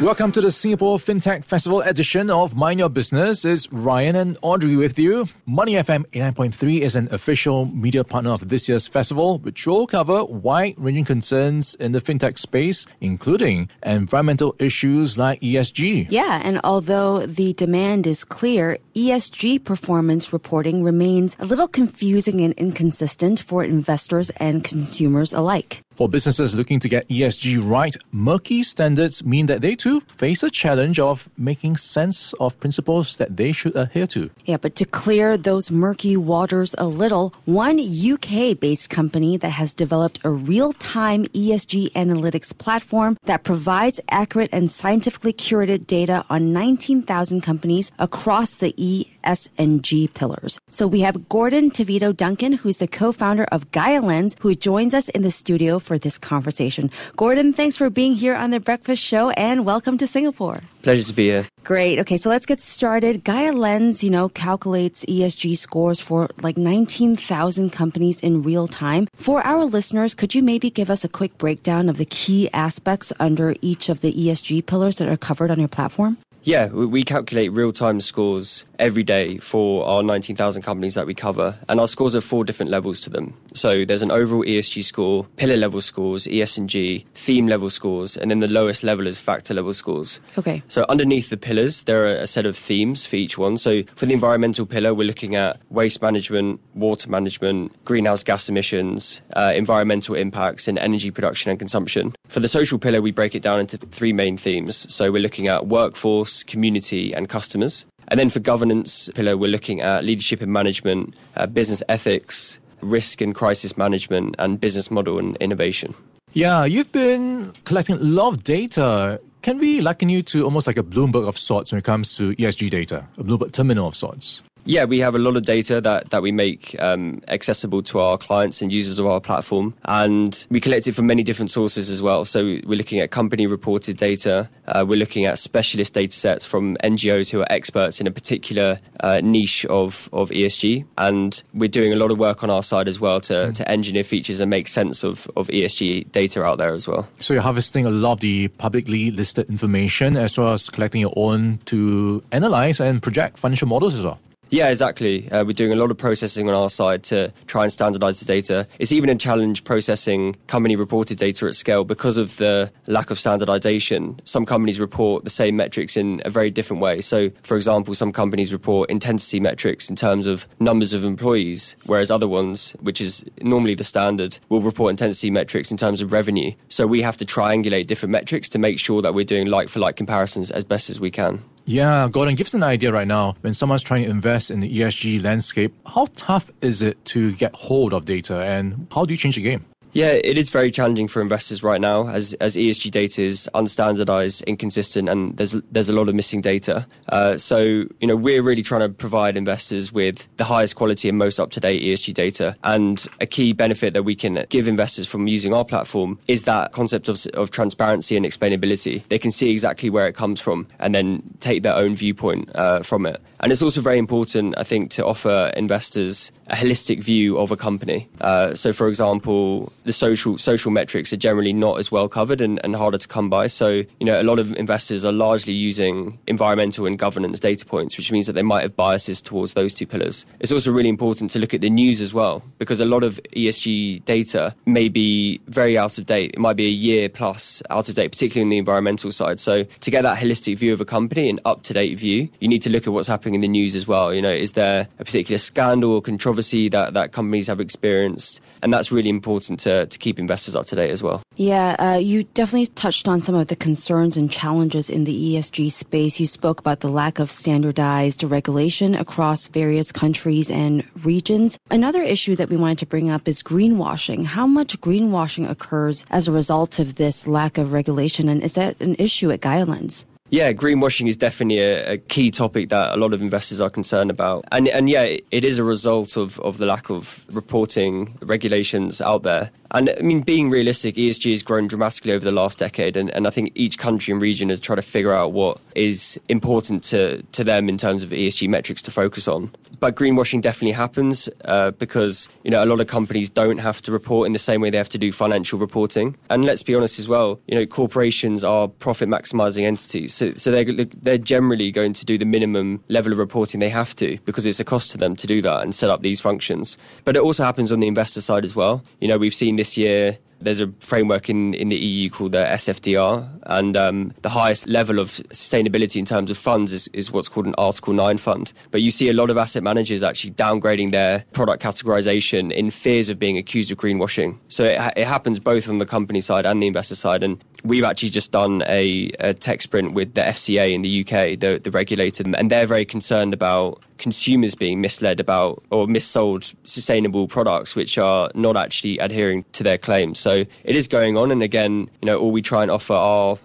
Welcome to the Singapore FinTech Festival edition of Mind Your Business. It's Ryan and Audrey with you. Money FM 89.3 is an official media partner of this year's festival, which will cover wide ranging concerns in the FinTech space, including environmental issues like ESG. Yeah, and although the demand is clear, ESG performance reporting remains a little confusing and inconsistent for investors and consumers alike. For businesses looking to get ESG right, murky standards mean that they too face a challenge of making sense of principles that they should adhere to. Yeah, but to clear those murky waters a little, one UK based company that has developed a real time ESG analytics platform that provides accurate and scientifically curated data on 19,000 companies across the E, S, and G pillars. So we have Gordon Tveito Duncan, who's the co founder of GaiaLens, who joins us in the studio for this conversation. Gordon, thanks for being here on the Breakfast Show and welcome to Singapore. Pleasure to be here. Great. Okay, so let's get started. GaiaLens, you know, calculates ESG scores for like 19,000 companies in real time. For our listeners, could you maybe give us a quick breakdown of the key aspects under each of the ESG pillars that are covered on your platform? Yeah, we calculate real time scores every day for our 19,000 companies that we cover. And our scores have four different levels to them. So there's an overall ESG score, pillar level scores, ES&G, theme level scores, and then the lowest level is factor level scores. Okay. So underneath the pillars, there are a set of themes for each one. So for the environmental pillar, we're looking at waste management, water management, greenhouse gas emissions, uh, environmental impacts, and energy production and consumption. For the social pillar, we break it down into three main themes. So we're looking at workforce, community, and customers. And then for governance pillar, we're looking at leadership and management, uh, business ethics, risk and crisis management, and business model and innovation. Yeah, you've been collecting a lot of data. Can we liken you to almost like a Bloomberg of sorts when it comes to ESG data, a Bloomberg terminal of sorts? Yeah, we have a lot of data that, that we make um, accessible to our clients and users of our platform. And we collect it from many different sources as well. So we're looking at company reported data. Uh, we're looking at specialist data sets from NGOs who are experts in a particular uh, niche of, of ESG. And we're doing a lot of work on our side as well to, mm. to engineer features and make sense of, of ESG data out there as well. So you're harvesting a lot of the publicly listed information as well as collecting your own to analyze and project financial models as well. Yeah, exactly. Uh, we're doing a lot of processing on our side to try and standardize the data. It's even a challenge processing company reported data at scale because of the lack of standardization. Some companies report the same metrics in a very different way. So, for example, some companies report intensity metrics in terms of numbers of employees, whereas other ones, which is normally the standard, will report intensity metrics in terms of revenue. So, we have to triangulate different metrics to make sure that we're doing like for like comparisons as best as we can. Yeah, Gordon, give us an idea right now when someone's trying to invest in the ESG landscape. How tough is it to get hold of data and how do you change the game? Yeah, it is very challenging for investors right now as, as ESG data is unstandardized, inconsistent, and there's there's a lot of missing data. Uh, so you know we're really trying to provide investors with the highest quality and most up to date ESG data. And a key benefit that we can give investors from using our platform is that concept of, of transparency and explainability. They can see exactly where it comes from and then take their own viewpoint uh, from it. And it's also very important, I think, to offer investors a holistic view of a company. Uh, so, for example, the social social metrics are generally not as well covered and, and, harder to come by. So, you know, a lot of investors are largely using environmental and governance data points, which means that they might have biases towards those two pillars. It's also really important to look at the news as well, because a lot of ESG data may be very out of date. It might be a year plus out of date, particularly in the environmental side. So, to get that holistic view of a company, an up to date view, you need to look at what's happening in the news as well. You know, is there a particular scandal or controversy that, that companies have experienced? And that's really important to, to keep investors up to date as well. Yeah, uh, you definitely touched on some of the concerns and challenges in the ESG space. You spoke about the lack of standardized regulation across various countries and regions. Another issue that we wanted to bring up is greenwashing. How much greenwashing occurs as a result of this lack of regulation? And is that an issue at GaiaLens? Yeah, greenwashing is definitely a, a, key topic that a lot of investors are concerned about. And and yeah, it is a result of, of the lack of reporting regulations out there. And I mean, being realistic, ESG has grown dramatically over the last decade, and, and I think each country and region has tried to figure out what is important to, to them in terms of ESG metrics to focus on. But greenwashing definitely happens uh, because you know a lot of companies don't have to report in the same way they have to do financial reporting. And let's be honest as well, you know, corporations are profit maximizing entities, so, so they're they're generally going to do the minimum level of reporting they have to because it's a cost to them to do that and set up these functions. But it also happens on the investor side as well. You know, we've seen this year there's a framework in, in the EU called the SFDR, and um, the highest level of sustainability in terms of funds is, is what's called an Article 9 fund. But you see a lot of asset managers actually downgrading their product categorization in fears of being accused of greenwashing. So it, it happens both on the company side and the investor side. And we've actually just done a, a tech sprint with the FCA in the UK, the, the regulator, and they're very concerned about consumers being misled about or missold sustainable products which are not actually adhering to their claims. So it is going on. And again, you know, all we try and offer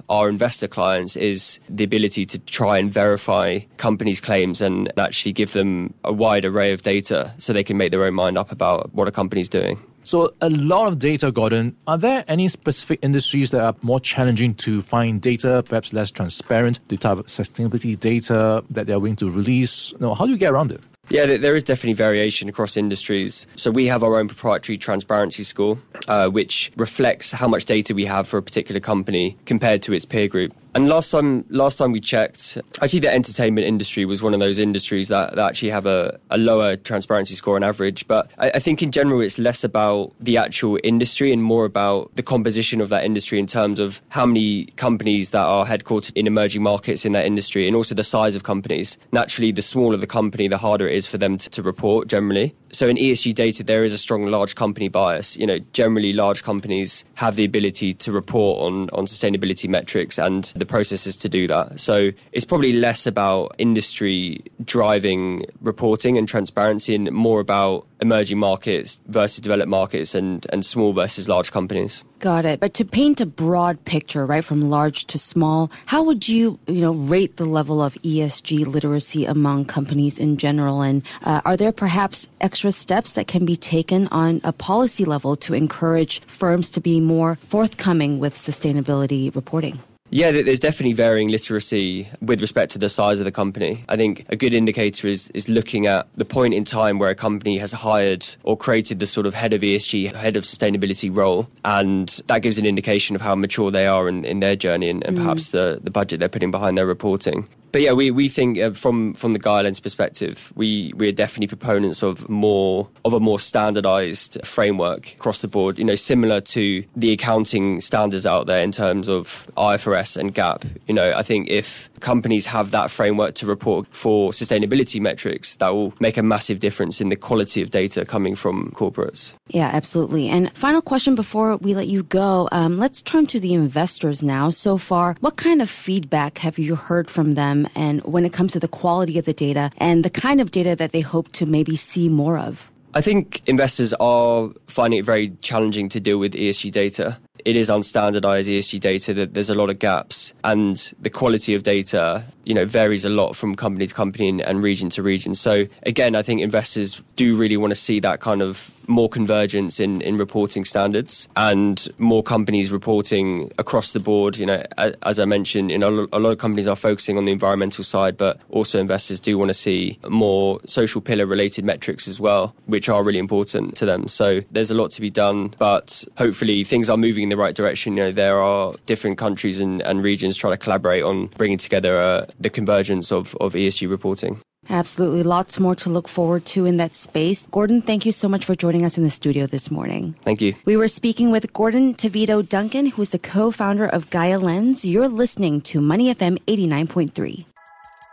our, investor clients is the ability to try and verify companies' claims and actually give them a wide array of data so they can make their own mind up about what a company's doing. So, a lot of data, Gordon. Are there any specific industries that are more challenging to find data, perhaps less transparent, the type of sustainability data that they're willing to release? No, how do you get around it? Yeah, there is definitely variation across industries. So we have our own proprietary transparency score, uh, which reflects how much data we have for a particular company compared to its peer group. And last time, last time we checked, actually the entertainment industry was one of those industries that, that actually have a, a lower transparency score on average. But I, I think in general, it's less about the actual industry and more about the composition of that industry in terms of how many companies that are headquartered in emerging markets in that industry and also the size of companies. Naturally, the smaller the company, the harder it is for them to, to report generally. So in ESG data, there is a strong large company bias. You know, generally large companies have the ability to report on, on sustainability metrics and the the processes to do that. So it's probably less about industry driving reporting and transparency and more about emerging markets versus developed markets and, and small versus large companies. Got it. But to paint a broad picture, right, from large to small, how would you, you know, rate the level of ESG literacy among companies in general? And uh, are there perhaps extra steps that can be taken on a policy level to encourage firms to be more forthcoming with sustainability reporting? Yeah, there's definitely varying literacy with respect to the size of the company. I think a good indicator is, is looking at the point in time where a company has hired or created the sort of head of ESG, head of sustainability role. And that gives an indication of how mature they are in, in their journey and, and mm. perhaps the, the budget they're putting behind their reporting but yeah, we, we think uh, from from the guidelines perspective, we we're definitely proponents of more of a more standardized framework across the board. You know, similar to the accounting standards out there in terms of IFRS and GAAP. You know, I think if companies have that framework to report for sustainability metrics, that will make a massive difference in the quality of data coming from corporates. Yeah, absolutely. And final question before we let you go, um, let's turn to the investors now. So far, what kind of feedback have you heard from them? And when it comes to the quality of the data and the kind of data that they hope to maybe see more of? I think investors are finding it very challenging to deal with ESG data. It is unstandardized ESG data that there's a lot of gaps and the quality of data, you know, varies a lot from company to company and, and region to region. So again, I think investors do really want to see that kind of more convergence in, in reporting standards and more companies reporting across the board. You know, as I mentioned, you know, a lot of companies are focusing on the environmental side, but also investors do want to see more social pillar related metrics as well, which are really important to them. So there's a lot to be done, but hopefully things are moving in the right direction. You know, there are different countries and, and regions trying to collaborate on bringing together uh, the convergence of, of ESG reporting. Absolutely. Lots more to look forward to in that space. Gordon, thank you so much for joining us in the studio this morning. Thank you. We were speaking with Gordon Tveito Duncan, who is the co founder of GaiaLens. You're listening to Money FM 89.3.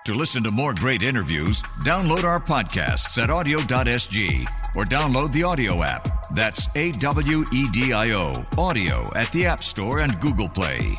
To listen to more great interviews, download our podcasts at awedio.sg or download the AWEDIO app. That's A W E D I O, AWEDIO at the App Store and Google Play.